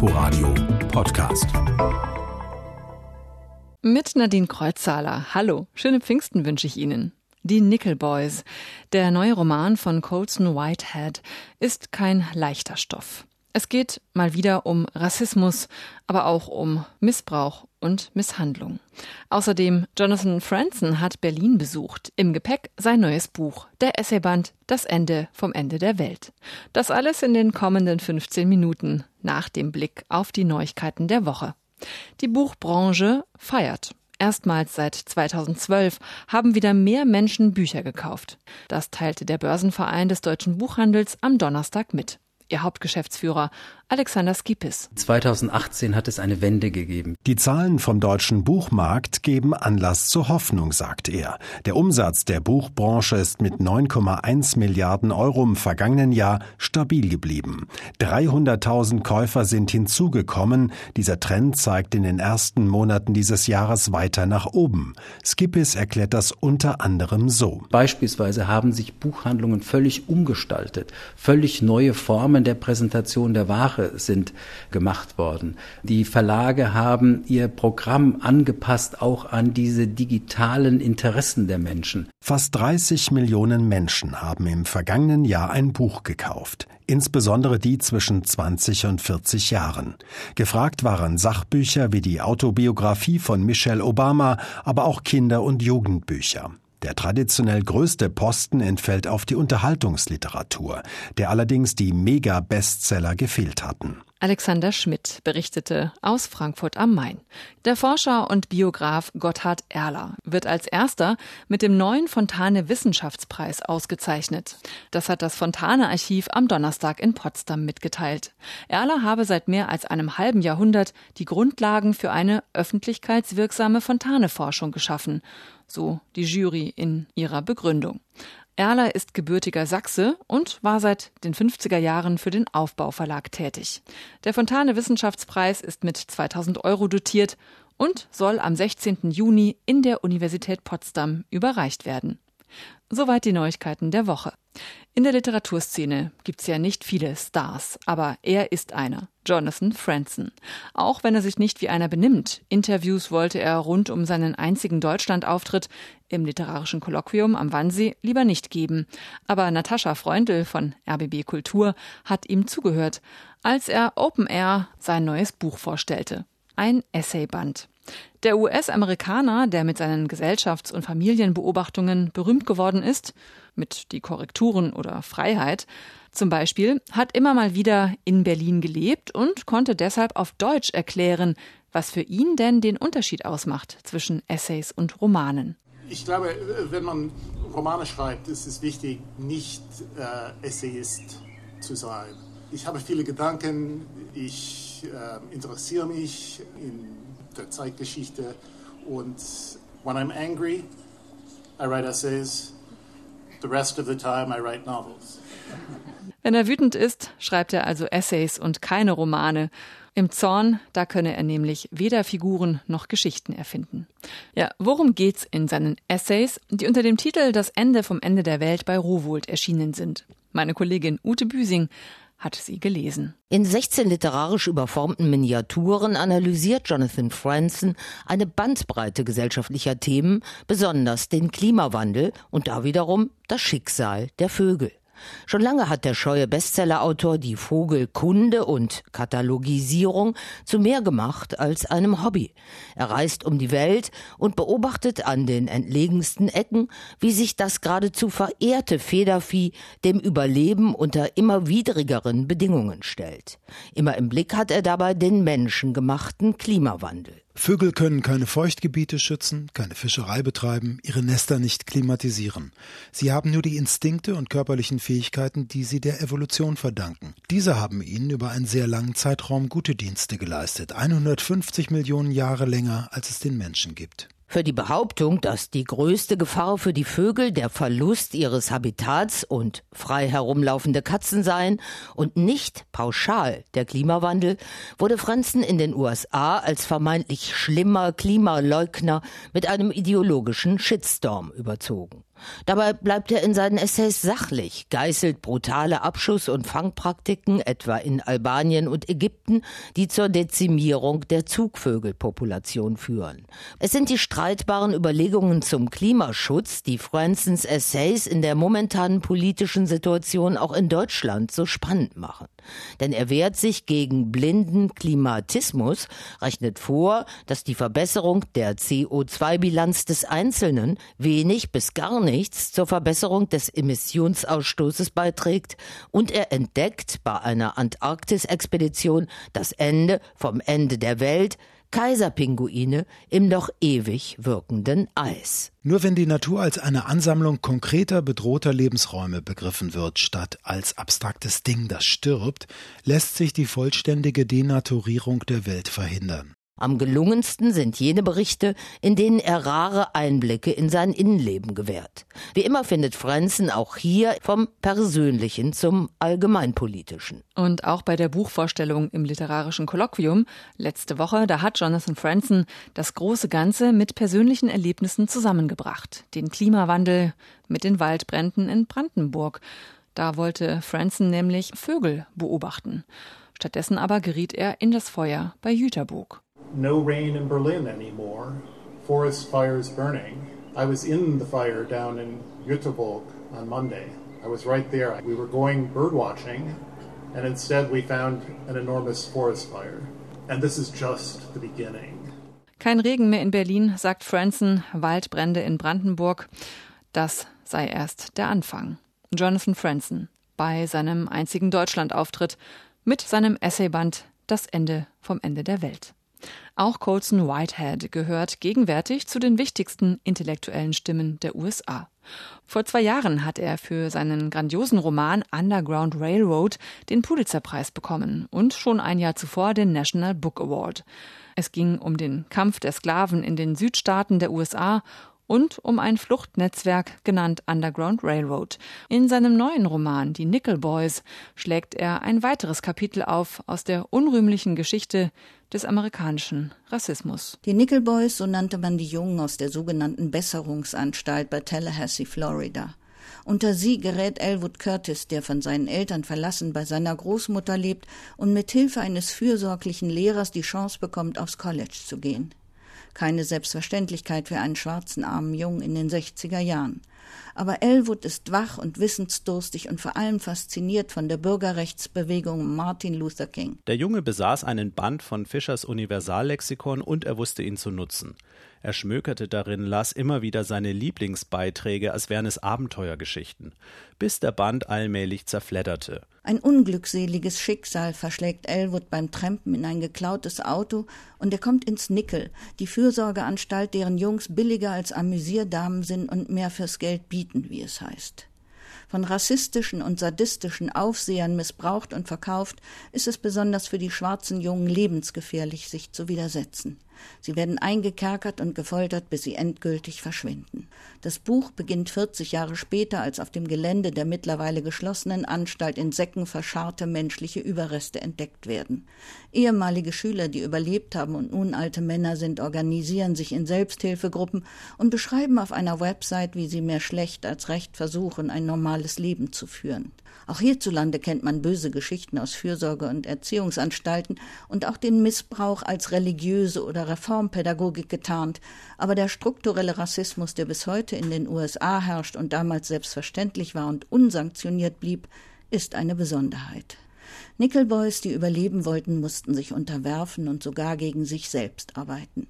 Inforadio Podcast. Mit Nadine Kreuzzahler. Hallo, schöne Pfingsten wünsche ich Ihnen. Die Nickel Boys, der neue Roman von Colson Whitehead, ist kein leichter Stoff. Es geht mal wieder um Rassismus, aber auch um Missbrauch und Misshandlung. Außerdem Jonathan Franzen hat Berlin besucht. Im Gepäck sein neues Buch, der Essayband Das Ende vom Ende der Welt. Das alles in den kommenden 15 Minuten nach dem Blick auf die Neuigkeiten der Woche. Die Buchbranche feiert. Erstmals seit 2012 haben wieder mehr Menschen Bücher gekauft. Das teilte der Börsenverein des deutschen Buchhandels am Donnerstag mit. Ihr Hauptgeschäftsführer Alexander Skipis. 2018 hat es eine Wende gegeben. Die Zahlen vom deutschen Buchmarkt geben Anlass zur Hoffnung, sagt er. Der Umsatz der Buchbranche ist mit 9,1 Milliarden Euro im vergangenen Jahr stabil geblieben. 300.000 Käufer sind hinzugekommen. Dieser Trend zeigt in den ersten Monaten dieses Jahres weiter nach oben. Skipis erklärt das unter anderem so. Beispielsweise haben sich Buchhandlungen völlig umgestaltet, völlig neue Formen der Präsentation der Ware Sprache sind gemacht worden. Die Verlage haben ihr Programm angepasst auch an diese digitalen Interessen der Menschen. Fast 30 Millionen Menschen haben im vergangenen Jahr ein Buch gekauft, insbesondere die zwischen 20 und 40 Jahren. Gefragt waren Sachbücher wie die Autobiografie von Michelle Obama, aber auch Kinder- und Jugendbücher. Der traditionell größte Posten entfällt auf die Unterhaltungsliteratur, der allerdings die Mega-Bestseller gefehlt hatten. Alexander Schmidt berichtete aus Frankfurt am Main. Der Forscher und Biograf Gotthard Erler wird als erster mit dem neuen Fontane Wissenschaftspreis ausgezeichnet. Das hat das Fontane Archiv am Donnerstag in Potsdam mitgeteilt. Erler habe seit mehr als einem halben Jahrhundert die Grundlagen für eine öffentlichkeitswirksame Fontane-Forschung geschaffen so die Jury in ihrer Begründung. Erler ist gebürtiger Sachse und war seit den 50er Jahren für den Aufbauverlag tätig. Der Fontane Wissenschaftspreis ist mit 2000 Euro dotiert und soll am 16. Juni in der Universität Potsdam überreicht werden. Soweit die Neuigkeiten der Woche. In der Literaturszene gibt's ja nicht viele Stars, aber er ist einer, Jonathan Franzen. Auch wenn er sich nicht wie einer benimmt. Interviews wollte er rund um seinen einzigen Deutschlandauftritt im literarischen Kolloquium am Wannsee lieber nicht geben. Aber Natascha Freundl von RBB Kultur hat ihm zugehört, als er Open Air sein neues Buch vorstellte. Ein Essayband. Der US-Amerikaner, der mit seinen Gesellschafts- und Familienbeobachtungen berühmt geworden ist, mit die Korrekturen oder Freiheit zum Beispiel, hat immer mal wieder in Berlin gelebt und konnte deshalb auf Deutsch erklären, was für ihn denn den Unterschied ausmacht zwischen Essays und Romanen. Ich glaube, wenn man Romane schreibt, ist es wichtig, nicht äh, Essayist zu sein. Ich habe viele Gedanken, ich äh, interessiere mich in der Zeitgeschichte und when I'm angry, I write essays. The rest of the time I write novels. Wenn er wütend ist, schreibt er also Essays und keine Romane. Im Zorn, da könne er nämlich weder Figuren noch Geschichten erfinden. Ja, worum geht's in seinen Essays, die unter dem Titel Das Ende vom Ende der Welt bei Rowohlt erschienen sind? Meine Kollegin Ute Büsing hat sie gelesen. In 16 literarisch überformten Miniaturen analysiert Jonathan Franzen eine Bandbreite gesellschaftlicher Themen, besonders den Klimawandel und da wiederum das Schicksal der Vögel. Schon lange hat der scheue Bestsellerautor die Vogelkunde und Katalogisierung zu mehr gemacht als einem Hobby. Er reist um die Welt und beobachtet an den entlegensten Ecken, wie sich das geradezu verehrte Federvieh dem Überleben unter immer widrigeren Bedingungen stellt. Immer im Blick hat er dabei den menschengemachten Klimawandel. Vögel können keine Feuchtgebiete schützen, keine Fischerei betreiben, ihre Nester nicht klimatisieren. Sie haben nur die Instinkte und körperlichen Fähigkeiten, die sie der Evolution verdanken. Diese haben ihnen über einen sehr langen Zeitraum gute Dienste geleistet, 150 Millionen Jahre länger, als es den Menschen gibt. Für die Behauptung, dass die größte Gefahr für die Vögel der Verlust ihres Habitats und frei herumlaufende Katzen seien und nicht pauschal der Klimawandel, wurde Franzen in den USA als vermeintlich schlimmer Klimaleugner mit einem ideologischen Shitstorm überzogen. Dabei bleibt er in seinen Essays sachlich, geißelt brutale Abschuss- und Fangpraktiken, etwa in Albanien und Ägypten, die zur Dezimierung der Zugvögelpopulation führen. Es sind die streitbaren Überlegungen zum Klimaschutz, die Fransons Essays in der momentanen politischen Situation auch in Deutschland so spannend machen. Denn er wehrt sich gegen blinden Klimatismus, rechnet vor, dass die Verbesserung der CO2-Bilanz des Einzelnen wenig bis gar nichts zur Verbesserung des Emissionsausstoßes beiträgt und er entdeckt bei einer Antarktis-Expedition das Ende vom Ende der Welt, Kaiserpinguine im noch ewig wirkenden Eis. Nur wenn die Natur als eine Ansammlung konkreter bedrohter Lebensräume begriffen wird, statt als abstraktes Ding, das stirbt, lässt sich die vollständige Denaturierung der Welt verhindern. Am gelungensten sind jene Berichte, in denen er rare Einblicke in sein Innenleben gewährt. Wie immer findet Frenzen auch hier vom Persönlichen zum Allgemeinpolitischen. Und auch bei der Buchvorstellung im literarischen Kolloquium letzte Woche, da hat Jonathan Franzen das große Ganze mit persönlichen Erlebnissen zusammengebracht. Den Klimawandel mit den Waldbränden in Brandenburg. Da wollte Franzen nämlich Vögel beobachten. Stattdessen aber geriet er in das Feuer bei Jüterburg. No rain in Berlin anymore, forest fires burning. I was in the fire down in Göteborg on Monday. I was right there. We were going bird watching, and instead we found an enormous forest fire. And this is just the beginning. Kein Regen mehr in Berlin, sagt Franson, Waldbrände in Brandenburg. Das sei erst der Anfang. Jonathan Franson bei seinem einzigen Deutschlandauftritt mit seinem Essayband Das Ende vom Ende der Welt. Auch Colson Whitehead gehört gegenwärtig zu den wichtigsten intellektuellen Stimmen der USA. Vor zwei Jahren hat er für seinen grandiosen Roman Underground Railroad den Pulitzerpreis bekommen und schon ein Jahr zuvor den National Book Award. Es ging um den Kampf der Sklaven in den Südstaaten der USA und um ein Fluchtnetzwerk genannt Underground Railroad. In seinem neuen Roman Die Nickel Boys schlägt er ein weiteres Kapitel auf aus der unrühmlichen Geschichte des amerikanischen Rassismus. Die Nickel Boys, so nannte man die Jungen aus der sogenannten Besserungsanstalt bei Tallahassee, Florida. Unter sie gerät Elwood Curtis, der von seinen Eltern verlassen bei seiner Großmutter lebt und mit Hilfe eines fürsorglichen Lehrers die Chance bekommt, aufs College zu gehen. Keine Selbstverständlichkeit für einen schwarzen armen Jungen in den 60er Jahren. Aber Elwood ist wach und wissensdurstig und vor allem fasziniert von der Bürgerrechtsbewegung Martin Luther King. Der Junge besaß einen Band von Fischers Universallexikon und er wusste ihn zu nutzen. Er schmökerte darin, las immer wieder seine Lieblingsbeiträge, als wären es Abenteuergeschichten, bis der Band allmählich zerfledderte. Ein unglückseliges Schicksal verschlägt Elwood beim Trampen in ein geklautes Auto und er kommt ins Nickel, die Fürsorgeanstalt, deren Jungs billiger als Amüsierdamen sind und mehr fürs Geld bieten, wie es heißt. Von rassistischen und sadistischen Aufsehern missbraucht und verkauft, ist es besonders für die schwarzen Jungen lebensgefährlich, sich zu widersetzen. Sie werden eingekerkert und gefoltert, bis sie endgültig verschwinden. Das Buch beginnt 40 Jahre später, als auf dem Gelände der mittlerweile geschlossenen Anstalt in Säcken verscharrte menschliche Überreste entdeckt werden. Ehemalige Schüler, die überlebt haben und nun alte Männer sind, organisieren sich in Selbsthilfegruppen und beschreiben auf einer Website, wie sie mehr schlecht als recht versuchen, ein normales Leben zu führen. Auch hierzulande kennt man böse Geschichten aus Fürsorge- und Erziehungsanstalten und auch den Missbrauch als religiöse oder Reformpädagogik getarnt. Aber der strukturelle Rassismus, der bis heute in den USA herrscht und damals selbstverständlich war und unsanktioniert blieb, ist eine Besonderheit. Nickelboys, die überleben wollten, mussten sich unterwerfen und sogar gegen sich selbst arbeiten.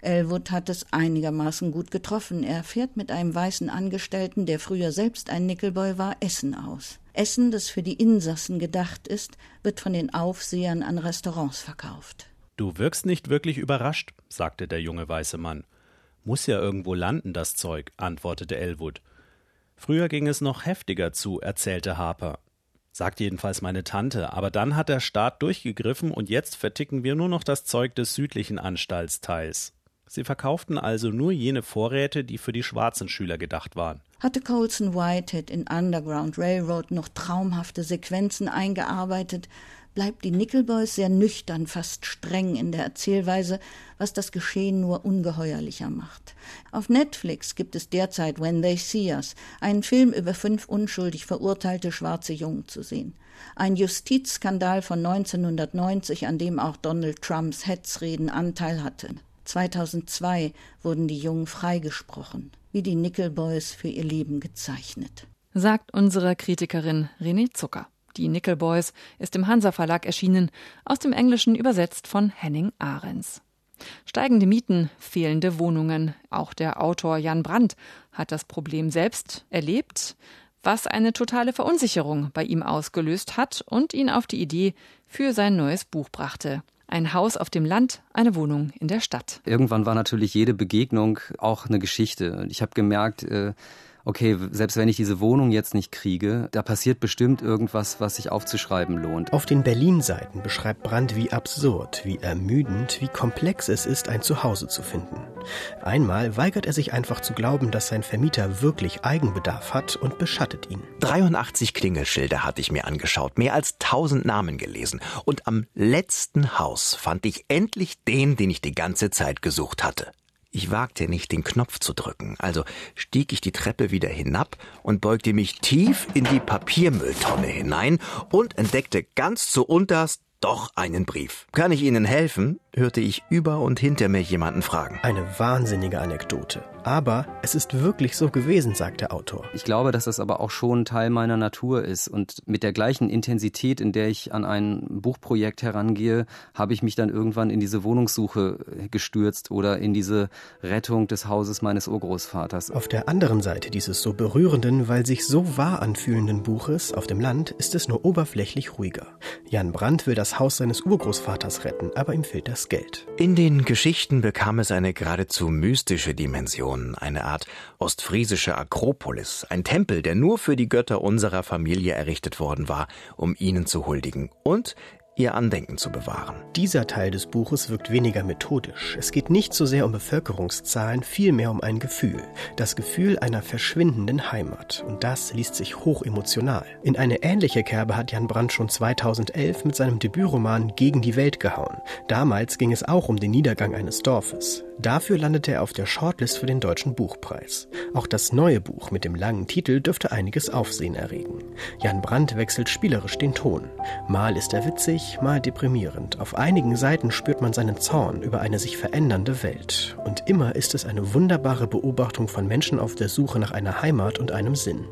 Elwood hat es einigermaßen gut getroffen. Er fährt mit einem weißen Angestellten, der früher selbst ein Nickelboy war, Essen aus. Essen, das für die Insassen gedacht ist, wird von den Aufsehern an Restaurants verkauft. Du wirkst nicht wirklich überrascht, sagte der junge weiße Mann. Muss ja irgendwo landen, das Zeug, antwortete Elwood. Früher ging es noch heftiger zu, erzählte Harper. Sagt jedenfalls meine Tante, aber dann hat der Staat durchgegriffen und jetzt verticken wir nur noch das Zeug des südlichen Anstaltsteils. Sie verkauften also nur jene Vorräte, die für die schwarzen Schüler gedacht waren. Hatte Colson Whitehead in Underground Railroad noch traumhafte Sequenzen eingearbeitet, bleibt die Nickelboys sehr nüchtern, fast streng in der Erzählweise, was das Geschehen nur ungeheuerlicher macht. Auf Netflix gibt es derzeit When They See Us, einen Film über fünf unschuldig verurteilte schwarze Jungen zu sehen. Ein Justizskandal von 1990, an dem auch Donald Trumps Hetzreden Anteil hatten. 2002 wurden die Jungen freigesprochen, wie die Nickelboys für ihr Leben gezeichnet. Sagt unsere Kritikerin René Zucker. Die Nickelboys ist im Hansa Verlag erschienen, aus dem Englischen übersetzt von Henning Ahrens. Steigende Mieten, fehlende Wohnungen. Auch der Autor Jan Brandt hat das Problem selbst erlebt, was eine totale Verunsicherung bei ihm ausgelöst hat und ihn auf die Idee für sein neues Buch brachte. Ein Haus auf dem Land, eine Wohnung in der Stadt. Irgendwann war natürlich jede Begegnung auch eine Geschichte. Ich habe gemerkt, äh, okay, selbst wenn ich diese Wohnung jetzt nicht kriege, da passiert bestimmt irgendwas, was sich aufzuschreiben lohnt. Auf den Berlin-Seiten beschreibt Brandt, wie absurd, wie ermüdend, wie komplex es ist, ein Zuhause zu finden. Einmal weigert er sich einfach zu glauben, dass sein Vermieter wirklich Eigenbedarf hat und beschattet ihn. 83 Klingelschilder hatte ich mir angeschaut, mehr als 1000 Namen gelesen. Und am letzten Haus fand ich endlich den, den ich die ganze Zeit gesucht hatte. Ich wagte nicht, den Knopf zu drücken, also stieg ich die Treppe wieder hinab und beugte mich tief in die Papiermülltonne hinein und entdeckte ganz zu unterst doch einen Brief. Kann ich Ihnen helfen? hörte ich über und hinter mir jemanden fragen. Eine wahnsinnige Anekdote. Aber es ist wirklich so gewesen, sagt der Autor. Ich glaube, dass das aber auch schon Teil meiner Natur ist. Und mit der gleichen Intensität, in der ich an ein Buchprojekt herangehe, habe ich mich dann irgendwann in diese Wohnungssuche gestürzt oder in diese Rettung des Hauses meines Urgroßvaters. Auf der anderen Seite dieses so berührenden, weil sich so wahr anfühlenden Buches auf dem Land ist es nur oberflächlich ruhiger. Jan Brandt will das Haus seines Urgroßvaters retten, aber ihm fehlt das Geld. In den Geschichten bekam es eine geradezu mystische Dimension, eine Art ostfriesische Akropolis, ein Tempel, der nur für die Götter unserer Familie errichtet worden war, um ihnen zu huldigen und ihr Andenken zu bewahren. Dieser Teil des Buches wirkt weniger methodisch. Es geht nicht so sehr um Bevölkerungszahlen, vielmehr um ein Gefühl. Das Gefühl einer verschwindenden Heimat. Und das liest sich hoch emotional. In eine ähnliche Kerbe hat Jan Brandt schon 2011 mit seinem Debütroman Gegen die Welt gehauen. Damals ging es auch um den Niedergang eines Dorfes. Dafür landete er auf der Shortlist für den Deutschen Buchpreis. Auch das neue Buch mit dem langen Titel dürfte einiges Aufsehen erregen. Jan Brandt wechselt spielerisch den Ton. Mal ist er witzig, mal deprimierend. Auf einigen Seiten spürt man seinen Zorn über eine sich verändernde Welt. Und immer ist es eine wunderbare Beobachtung von Menschen auf der Suche nach einer Heimat und einem Sinn.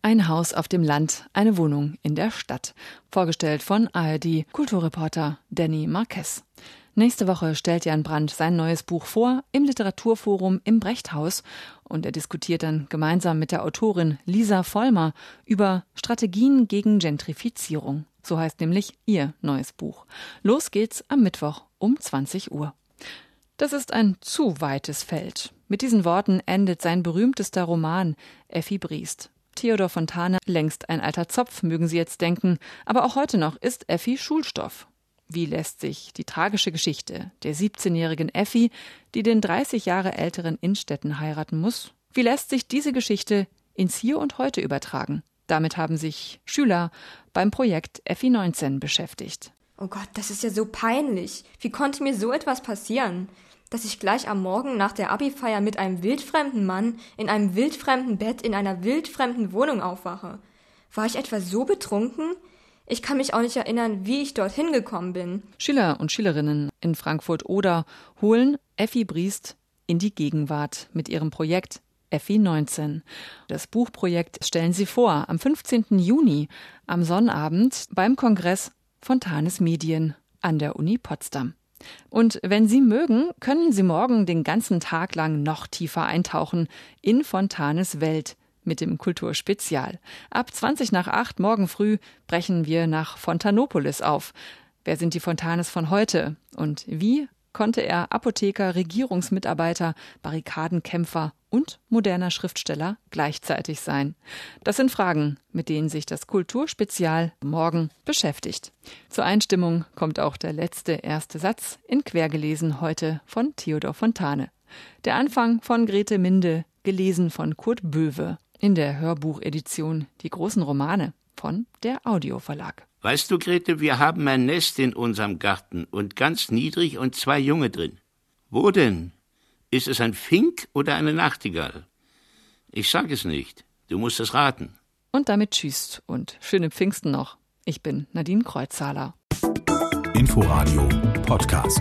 Ein Haus auf dem Land, eine Wohnung in der Stadt. Vorgestellt von ARD Kulturreporter Danny Marquez. Nächste Woche stellt Jan Brandt sein neues Buch vor im Literaturforum im Brechthaus und er diskutiert dann gemeinsam mit der Autorin Lisa Vollmer über Strategien gegen Gentrifizierung. So heißt nämlich ihr neues Buch. Los geht's am Mittwoch um 20 Uhr. Das ist ein zu weites Feld. Mit diesen Worten endet sein berühmtester Roman Effi Briest. Theodor Fontane, längst ein alter Zopf, mögen Sie jetzt denken, aber auch heute noch ist Effi Schulstoff. Wie lässt sich die tragische Geschichte der 17-jährigen Effi, die den 30 Jahre älteren Innstetten heiraten muss, wie lässt sich diese Geschichte ins Hier und Heute übertragen? Damit haben sich Schüler beim Projekt Effi 19 beschäftigt. Oh Gott, das ist ja so peinlich. Wie konnte mir so etwas passieren? Dass ich gleich am Morgen nach der Abi-Feier mit einem wildfremden Mann in einem wildfremden Bett in einer wildfremden Wohnung aufwache. War ich etwa so betrunken? Ich kann mich auch nicht erinnern, wie ich dorthin gekommen bin. Schüler und Schülerinnen in Frankfurt-Oder holen Effi Briest in die Gegenwart mit ihrem Projekt Effi 19. Das Buchprojekt stellen sie vor am 15. Juni am Sonnabend beim Kongress Fontanes Medien an der Uni Potsdam. Und wenn Sie mögen, können Sie morgen den ganzen Tag lang noch tiefer eintauchen in Fontanes Welt mit dem Kulturspezial. Ab 20 nach 8 morgen früh brechen wir nach Fontanopolis auf. Wer sind die Fontanes von heute? Und wie konnte er Apotheker, Regierungsmitarbeiter, Barrikadenkämpfer und moderner Schriftsteller gleichzeitig sein? Das sind Fragen, mit denen sich das Kulturspezial morgen beschäftigt. Zur Einstimmung kommt auch der letzte erste Satz in Quergelesen heute von Theodor Fontane. Der Anfang von Grete Minde, gelesen von Kurt Böwe in der Hörbuchedition Die großen Romane von der Audioverlag. Weißt du, Grete, wir haben ein Nest in unserem Garten und ganz niedrig und zwei Junge drin. Wo denn? Ist es ein Fink oder eine Nachtigall? Ich sag es nicht. Du musst es raten. Und damit tschüss und schöne Pfingsten noch. Ich bin Nadine Kreuzzahler. Inforadio Podcast.